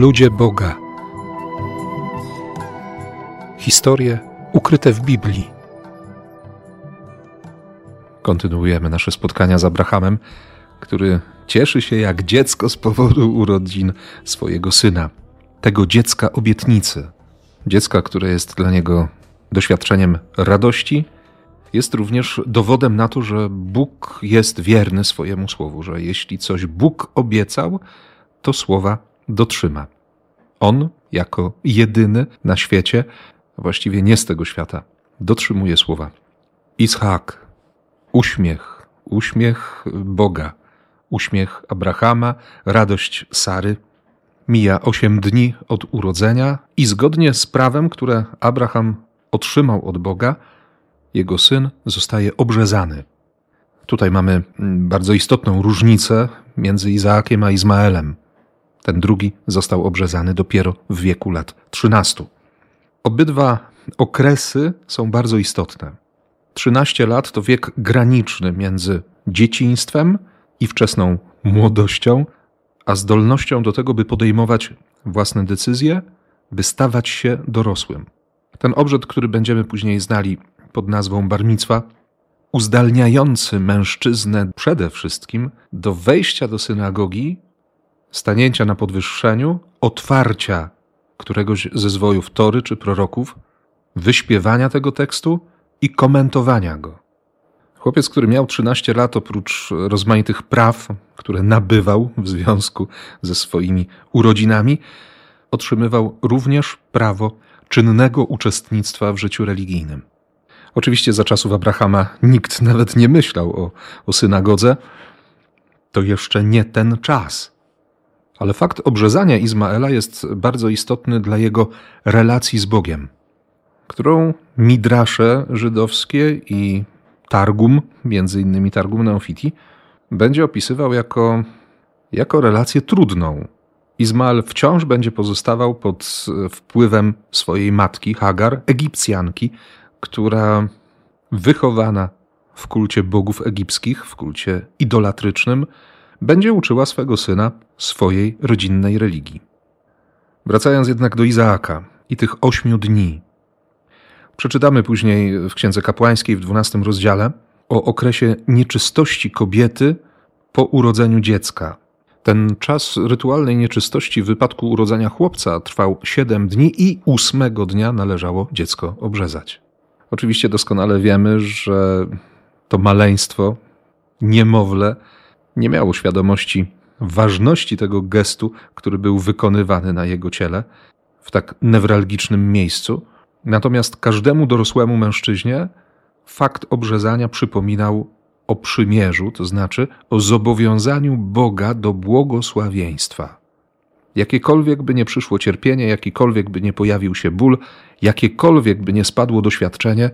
Ludzie Boga. Historie ukryte w Biblii. Kontynuujemy nasze spotkania z Abrahamem, który cieszy się jak dziecko z powodu urodzin swojego syna, tego dziecka obietnicy, dziecka, które jest dla niego doświadczeniem radości, jest również dowodem na to, że Bóg jest wierny swojemu słowu, że jeśli coś Bóg obiecał, to słowa dotrzyma. On, jako jedyny na świecie, właściwie nie z tego świata, dotrzymuje słowa. Ishak, uśmiech, uśmiech Boga, uśmiech Abrahama, radość Sary. Mija osiem dni od urodzenia i zgodnie z prawem, które Abraham otrzymał od Boga, jego syn zostaje obrzezany. Tutaj mamy bardzo istotną różnicę między Izaakiem a Izmaelem. Ten drugi został obrzezany dopiero w wieku lat 13. Obydwa okresy są bardzo istotne. 13 lat to wiek graniczny między dzieciństwem i wczesną młodością, a zdolnością do tego, by podejmować własne decyzje, by stawać się dorosłym. Ten obrzęd, który będziemy później znali pod nazwą barmicwa, uzdalniający mężczyznę przede wszystkim do wejścia do synagogi stanięcia na podwyższeniu, otwarcia któregoś ze zwojów Tory czy proroków, wyśpiewania tego tekstu i komentowania go. Chłopiec, który miał 13 lat, oprócz rozmaitych praw, które nabywał w związku ze swoimi urodzinami, otrzymywał również prawo czynnego uczestnictwa w życiu religijnym. Oczywiście za czasów Abrahama nikt nawet nie myślał o, o synagodze. To jeszcze nie ten czas. Ale fakt obrzezania Izmaela jest bardzo istotny dla jego relacji z Bogiem, którą midrasze żydowskie i Targum, między innymi Targum Neofiti, będzie opisywał jako, jako relację trudną. Izmael wciąż będzie pozostawał pod wpływem swojej matki, Hagar, Egipcjanki, która wychowana w kulcie bogów egipskich, w kulcie idolatrycznym, będzie uczyła swego syna swojej rodzinnej religii. Wracając jednak do Izaaka i tych ośmiu dni, przeczytamy później w Księdze Kapłańskiej w dwunastym rozdziale o okresie nieczystości kobiety po urodzeniu dziecka. Ten czas rytualnej nieczystości w wypadku urodzenia chłopca trwał siedem dni i ósmego dnia należało dziecko obrzezać. Oczywiście doskonale wiemy, że to maleństwo, niemowlę, nie miało świadomości ważności tego gestu, który był wykonywany na jego ciele w tak newralgicznym miejscu. Natomiast każdemu dorosłemu mężczyźnie fakt obrzezania przypominał o przymierzu, to znaczy o zobowiązaniu Boga do błogosławieństwa. Jakiekolwiek by nie przyszło cierpienie, jakikolwiek by nie pojawił się ból, jakiekolwiek by nie spadło doświadczenie,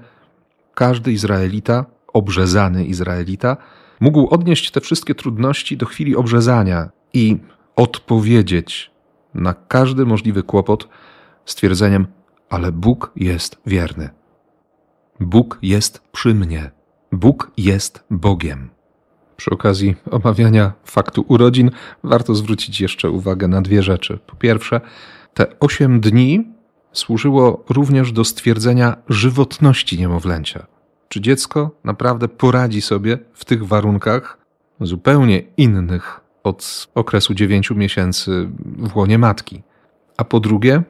każdy Izraelita, obrzezany Izraelita, mógł odnieść te wszystkie trudności do chwili obrzezania i odpowiedzieć na każdy możliwy kłopot stwierdzeniem: Ale Bóg jest wierny. Bóg jest przy mnie. Bóg jest Bogiem. Przy okazji omawiania faktu urodzin warto zwrócić jeszcze uwagę na dwie rzeczy. Po pierwsze, te osiem dni służyło również do stwierdzenia żywotności niemowlęcia. Czy dziecko naprawdę poradzi sobie w tych warunkach zupełnie innych od okresu dziewięciu miesięcy w łonie matki? A po drugie,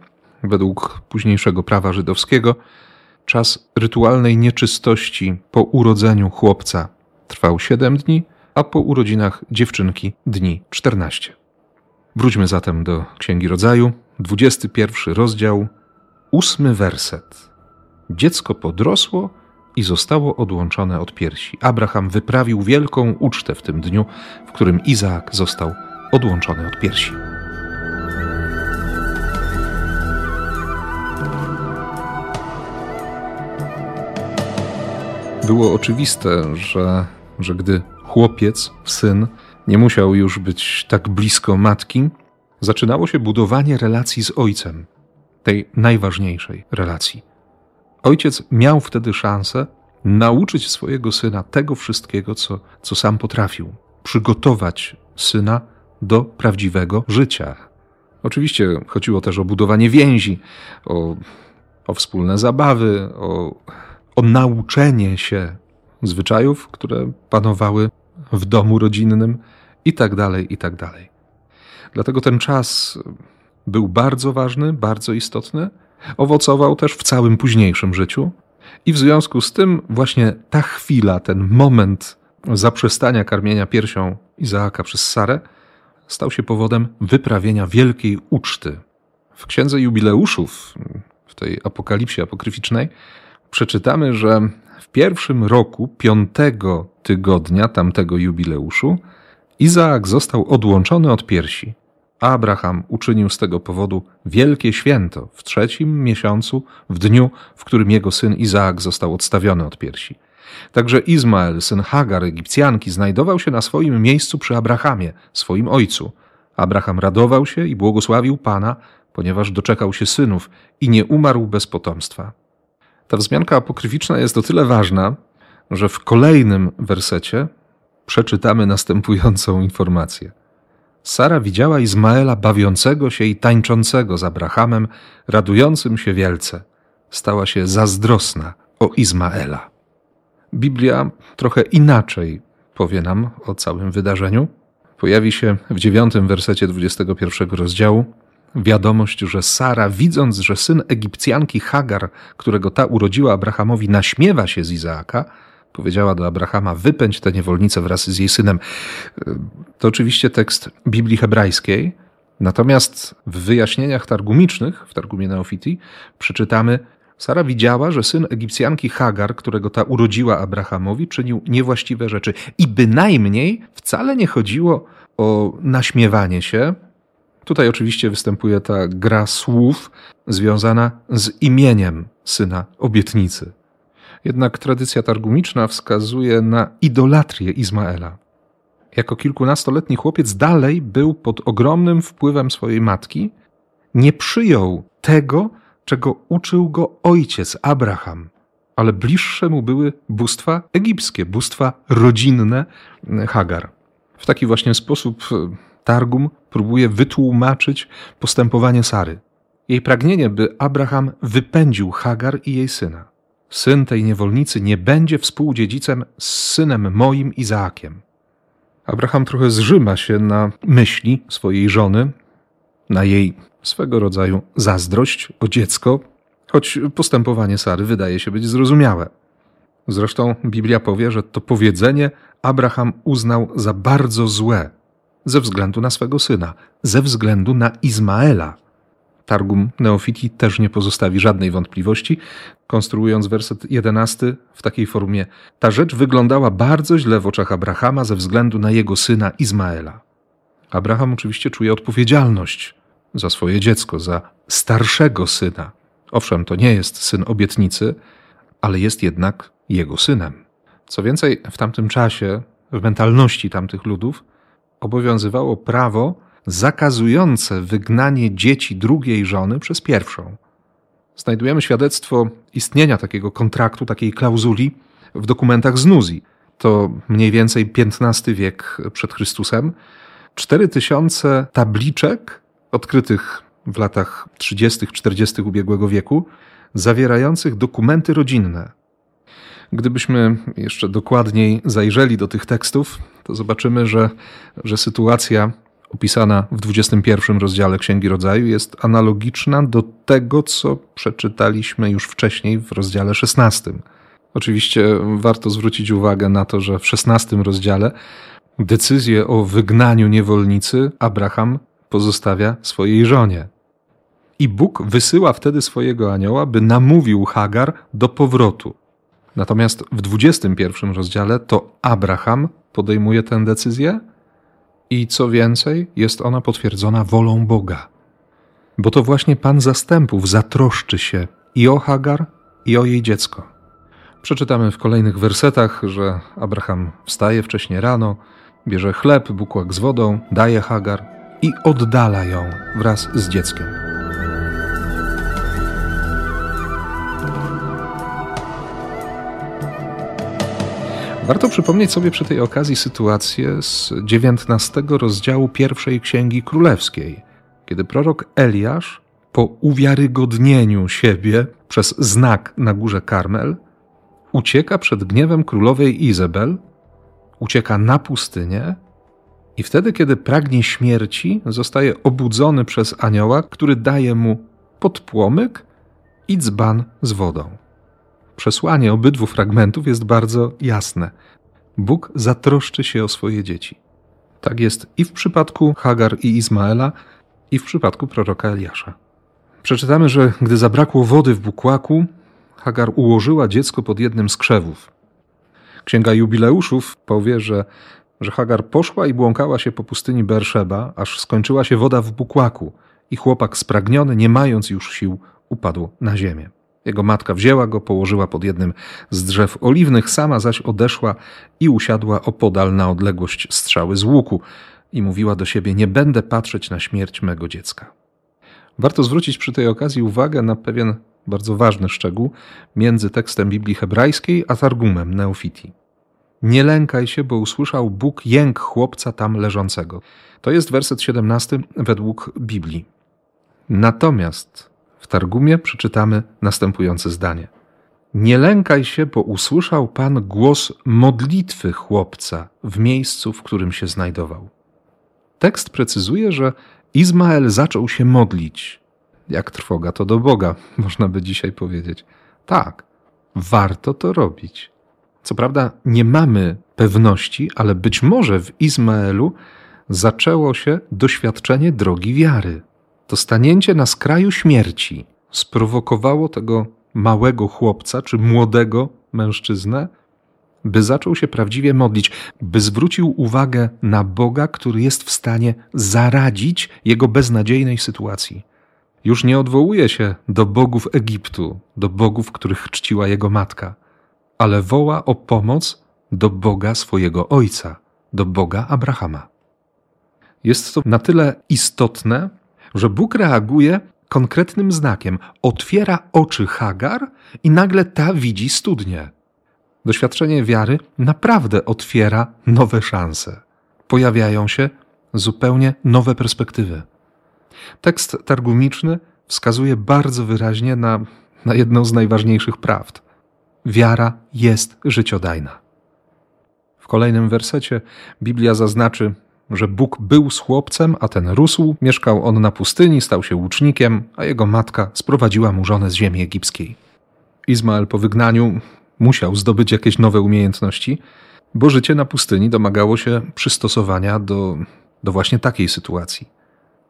według późniejszego prawa żydowskiego, czas rytualnej nieczystości po urodzeniu chłopca trwał siedem dni, a po urodzinach dziewczynki dni czternaście. Wróćmy zatem do Księgi Rodzaju, 21 rozdział, ósmy werset. Dziecko podrosło i zostało odłączone od piersi. Abraham wyprawił wielką ucztę w tym dniu, w którym Izaak został odłączony od piersi. Było oczywiste, że, że gdy chłopiec, syn, nie musiał już być tak blisko matki, zaczynało się budowanie relacji z ojcem, tej najważniejszej relacji. Ojciec miał wtedy szansę nauczyć swojego syna tego wszystkiego, co, co sam potrafił, przygotować syna do prawdziwego życia. Oczywiście chodziło też o budowanie więzi, o, o wspólne zabawy, o, o nauczenie się zwyczajów, które panowały w domu rodzinnym i tak dalej, i tak dalej. Dlatego ten czas był bardzo ważny, bardzo istotny, owocował też w całym późniejszym życiu i w związku z tym właśnie ta chwila, ten moment zaprzestania karmienia piersią Izaaka przez Sarę stał się powodem wyprawienia wielkiej uczty. W Księdze Jubileuszów, w tej apokalipsie apokryficznej, przeczytamy, że w pierwszym roku piątego tygodnia tamtego jubileuszu Izaak został odłączony od piersi. Abraham uczynił z tego powodu wielkie święto w trzecim miesiącu, w dniu, w którym jego syn Izaak został odstawiony od piersi. Także Izmael, syn Hagar, Egipcjanki, znajdował się na swoim miejscu przy Abrahamie, swoim ojcu. Abraham radował się i błogosławił Pana, ponieważ doczekał się synów i nie umarł bez potomstwa. Ta wzmianka apokryficzna jest o tyle ważna, że w kolejnym wersecie przeczytamy następującą informację. Sara widziała Izmaela bawiącego się i tańczącego z Abrahamem, radującym się wielce. Stała się zazdrosna o Izmaela. Biblia trochę inaczej powie nam o całym wydarzeniu. Pojawi się w dziewiątym wersecie 21 rozdziału wiadomość, że Sara, widząc, że syn Egipcjanki Hagar, którego ta urodziła Abrahamowi, naśmiewa się z Izaaka, powiedziała do Abrahama: Wypędź tę niewolnicę wraz z jej synem. To oczywiście tekst Biblii hebrajskiej. Natomiast w wyjaśnieniach targumicznych, w Targumie Neofiti, przeczytamy, Sara widziała, że syn Egipcjanki Hagar, którego ta urodziła Abrahamowi, czynił niewłaściwe rzeczy. I bynajmniej wcale nie chodziło o naśmiewanie się. Tutaj oczywiście występuje ta gra słów związana z imieniem syna obietnicy. Jednak tradycja targumiczna wskazuje na idolatrię Izmaela. Jako kilkunastoletni chłopiec dalej był pod ogromnym wpływem swojej matki, nie przyjął tego, czego uczył go ojciec Abraham, ale bliższe mu były bóstwa egipskie, bóstwa rodzinne Hagar. W taki właśnie sposób e, Targum próbuje wytłumaczyć postępowanie Sary. Jej pragnienie, by Abraham wypędził Hagar i jej syna. Syn tej niewolnicy nie będzie współdziedzicem z synem moim Izaakiem. Abraham trochę zrzyma się na myśli swojej żony, na jej swego rodzaju zazdrość o dziecko, choć postępowanie Sary wydaje się być zrozumiałe. Zresztą Biblia powie, że to powiedzenie Abraham uznał za bardzo złe ze względu na swego syna, ze względu na Izmaela. Targum Neofiti też nie pozostawi żadnej wątpliwości, konstruując werset jedenasty w takiej formie: Ta rzecz wyglądała bardzo źle w oczach Abrahama ze względu na jego syna Izmaela. Abraham oczywiście czuje odpowiedzialność za swoje dziecko, za starszego syna. Owszem, to nie jest syn obietnicy, ale jest jednak jego synem. Co więcej, w tamtym czasie, w mentalności tamtych ludów, obowiązywało prawo zakazujące wygnanie dzieci drugiej żony przez pierwszą. Znajdujemy świadectwo istnienia takiego kontraktu, takiej klauzuli w dokumentach z Nuzji. To mniej więcej XV wiek przed Chrystusem. Cztery tysiące tabliczek odkrytych w latach 30-40 ubiegłego wieku, zawierających dokumenty rodzinne. Gdybyśmy jeszcze dokładniej zajrzeli do tych tekstów, to zobaczymy, że, że sytuacja opisana w 21 rozdziale Księgi Rodzaju jest analogiczna do tego, co przeczytaliśmy już wcześniej w rozdziale 16. Oczywiście warto zwrócić uwagę na to, że w 16 rozdziale decyzję o wygnaniu niewolnicy Abraham pozostawia swojej żonie. I Bóg wysyła wtedy swojego anioła, by namówił Hagar do powrotu. Natomiast w 21 rozdziale to Abraham podejmuje tę decyzję i co więcej, jest ona potwierdzona wolą Boga. Bo to właśnie Pan zastępów zatroszczy się i o Hagar, i o jej dziecko. Przeczytamy w kolejnych wersetach, że Abraham wstaje wcześnie rano, bierze chleb, bukłak z wodą, daje Hagar, i oddala ją wraz z dzieckiem. Warto przypomnieć sobie przy tej okazji sytuację z XIX rozdziału pierwszej Księgi Królewskiej, kiedy prorok Eliasz po uwiarygodnieniu siebie przez znak na górze Karmel ucieka przed gniewem królowej Izabel, ucieka na pustynię i wtedy, kiedy pragnie śmierci, zostaje obudzony przez anioła, który daje mu podpłomyk i dzban z wodą. Przesłanie obydwu fragmentów jest bardzo jasne. Bóg zatroszczy się o swoje dzieci. Tak jest i w przypadku Hagar i Izmaela, i w przypadku proroka Eliasza. Przeczytamy, że gdy zabrakło wody w bukłaku, Hagar ułożyła dziecko pod jednym z krzewów. Księga Jubileuszów powie, że, że Hagar poszła i błąkała się po pustyni Berszeba, aż skończyła się woda w bukłaku i chłopak spragniony, nie mając już sił, upadł na ziemię. Jego matka wzięła go, położyła pod jednym z drzew oliwnych, sama zaś odeszła i usiadła opodal na odległość strzały z łuku i mówiła do siebie: Nie będę patrzeć na śmierć mego dziecka. Warto zwrócić przy tej okazji uwagę na pewien bardzo ważny szczegół między tekstem Biblii hebrajskiej a Targumem Neofiti. Nie lękaj się, bo usłyszał Bóg jęk chłopca tam leżącego. To jest werset 17 według Biblii. Natomiast w Targumie przeczytamy następujące zdanie. Nie lękaj się, bo usłyszał Pan głos modlitwy chłopca w miejscu, w którym się znajdował. Tekst precyzuje, że Izmael zaczął się modlić. Jak trwoga to do Boga, można by dzisiaj powiedzieć. Tak, warto to robić. Co prawda nie mamy pewności, ale być może w Izmaelu zaczęło się doświadczenie drogi wiary. To stanięcie na skraju śmierci sprowokowało tego małego chłopca czy młodego mężczyznę, by zaczął się prawdziwie modlić, by zwrócił uwagę na Boga, który jest w stanie zaradzić jego beznadziejnej sytuacji. Już nie odwołuje się do bogów Egiptu, do bogów, których czciła jego matka, ale woła o pomoc do Boga swojego ojca, do Boga Abrahama. Jest to na tyle istotne, że Bóg reaguje konkretnym znakiem. Otwiera oczy Hagar i nagle ta widzi studnię. Doświadczenie wiary naprawdę otwiera nowe szanse. Pojawiają się zupełnie nowe perspektywy. Tekst targumiczny wskazuje bardzo wyraźnie na, na jedną z najważniejszych prawd. Wiara jest życiodajna. W kolejnym wersecie Biblia zaznaczy, że Bóg był z chłopcem, a ten rósł, mieszkał on na pustyni, stał się łucznikiem, a jego matka sprowadziła mu żonę z ziemi egipskiej. Izmael po wygnaniu musiał zdobyć jakieś nowe umiejętności, bo życie na pustyni domagało się przystosowania do, do właśnie takiej sytuacji.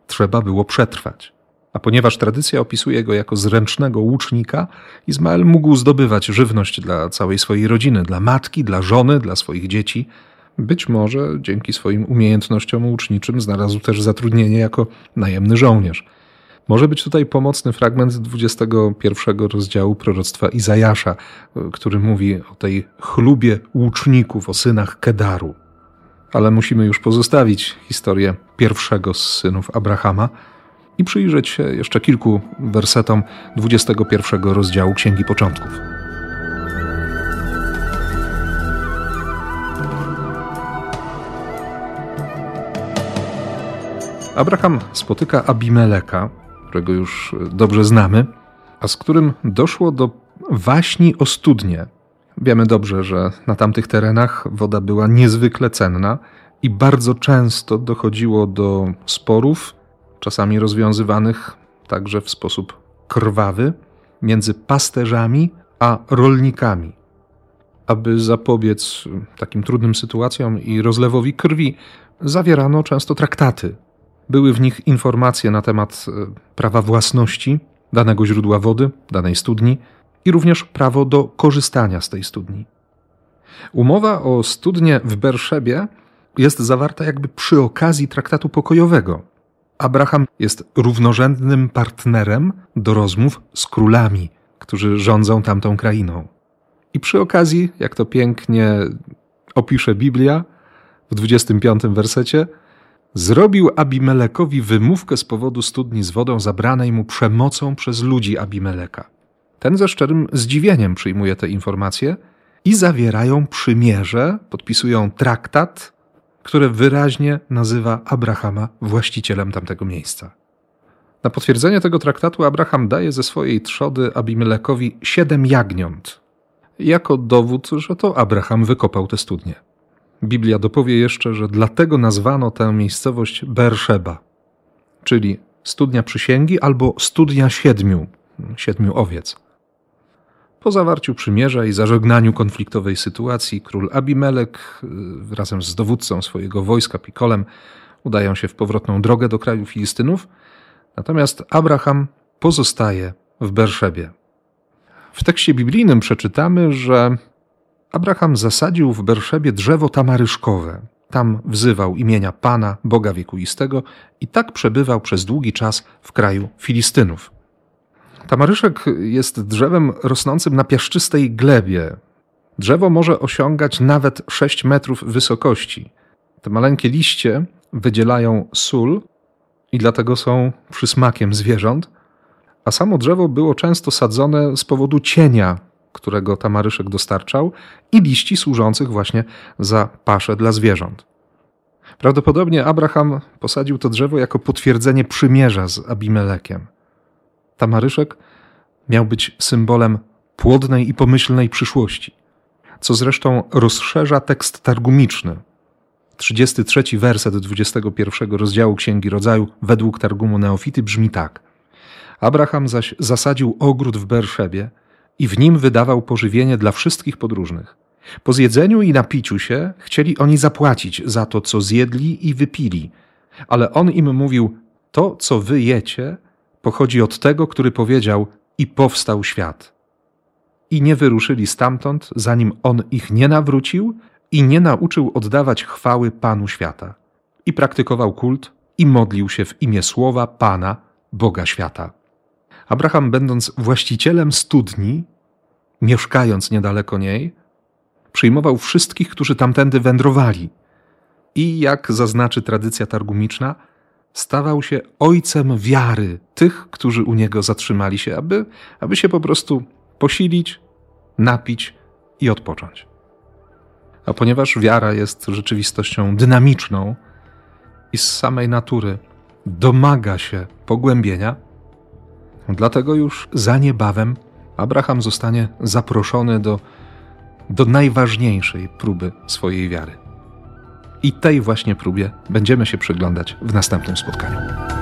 Trzeba było przetrwać. A ponieważ tradycja opisuje go jako zręcznego łucznika, Izmael mógł zdobywać żywność dla całej swojej rodziny, dla matki, dla żony, dla swoich dzieci – być może dzięki swoim umiejętnościom łuczniczym znalazł też zatrudnienie jako najemny żołnierz. Może być tutaj pomocny fragment 21 rozdziału proroctwa Izajasza, który mówi o tej chlubie łuczników, o synach Kedaru. Ale musimy już pozostawić historię pierwszego z synów Abrahama i przyjrzeć się jeszcze kilku wersetom 21 rozdziału Księgi Początków. Abraham spotyka Abimeleka, którego już dobrze znamy, a z którym doszło do waśni o studnie. Wiemy dobrze, że na tamtych terenach woda była niezwykle cenna i bardzo często dochodziło do sporów, czasami rozwiązywanych także w sposób krwawy, między pasterzami a rolnikami. Aby zapobiec takim trudnym sytuacjom i rozlewowi krwi, zawierano często traktaty były w nich informacje na temat e, prawa własności danego źródła wody, danej studni i również prawo do korzystania z tej studni. Umowa o studnię w Berszebie jest zawarta jakby przy okazji traktatu pokojowego. Abraham jest równorzędnym partnerem do rozmów z królami, którzy rządzą tamtą krainą. I przy okazji, jak to pięknie opisze Biblia w 25 wersecie, Zrobił Abimelekowi wymówkę z powodu studni z wodą zabranej mu przemocą przez ludzi Abimeleka. Ten ze szczerym zdziwieniem przyjmuje te informacje i zawierają przymierze, podpisują traktat, które wyraźnie nazywa Abrahama właścicielem tamtego miejsca. Na potwierdzenie tego traktatu Abraham daje ze swojej trzody Abimelekowi siedem jagniąt, jako dowód, że to Abraham wykopał te studnie. Biblia dopowie jeszcze, że dlatego nazwano tę miejscowość Berszeba, czyli studnia przysięgi albo studnia siedmiu, siedmiu owiec. Po zawarciu przymierza i zażegnaniu konfliktowej sytuacji, król Abimelek y, razem z dowódcą swojego wojska Pikolem udają się w powrotną drogę do kraju Filistynów, natomiast Abraham pozostaje w Berszebie. W tekście biblijnym przeczytamy, że Abraham zasadził w Berszebie drzewo tamaryszkowe. Tam wzywał imienia Pana, Boga wiekuistego i tak przebywał przez długi czas w kraju Filistynów. Tamaryszek jest drzewem rosnącym na piaszczystej glebie. Drzewo może osiągać nawet 6 metrów wysokości. Te maleńkie liście wydzielają sól i dlatego są przysmakiem zwierząt, a samo drzewo było często sadzone z powodu cienia, którego tamaryszek dostarczał, i liści służących właśnie za paszę dla zwierząt. Prawdopodobnie Abraham posadził to drzewo jako potwierdzenie przymierza z Abimelekiem. Tamaryszek miał być symbolem płodnej i pomyślnej przyszłości, co zresztą rozszerza tekst targumiczny. 33 werset 21 rozdziału Księgi Rodzaju według Targumu Neofity brzmi tak. Abraham zaś zasadził ogród w Berszebie i w nim wydawał pożywienie dla wszystkich podróżnych. Po zjedzeniu i napiciu się chcieli oni zapłacić za to, co zjedli i wypili, ale on im mówił: To, co wy jecie, pochodzi od tego, który powiedział: I powstał świat. I nie wyruszyli stamtąd, zanim on ich nie nawrócił i nie nauczył oddawać chwały Panu świata. I praktykował kult i modlił się w imię słowa Pana, Boga świata. Abraham, będąc właścicielem studni, mieszkając niedaleko niej, przyjmował wszystkich, którzy tamtędy wędrowali. I jak zaznaczy tradycja targumiczna, stawał się ojcem wiary tych, którzy u niego zatrzymali się, aby, aby się po prostu posilić, napić i odpocząć. A ponieważ wiara jest rzeczywistością dynamiczną i z samej natury domaga się pogłębienia, dlatego już za niebawem Abraham zostanie zaproszony do, do najważniejszej próby swojej wiary. I tej właśnie próbie będziemy się przyglądać w następnym spotkaniu.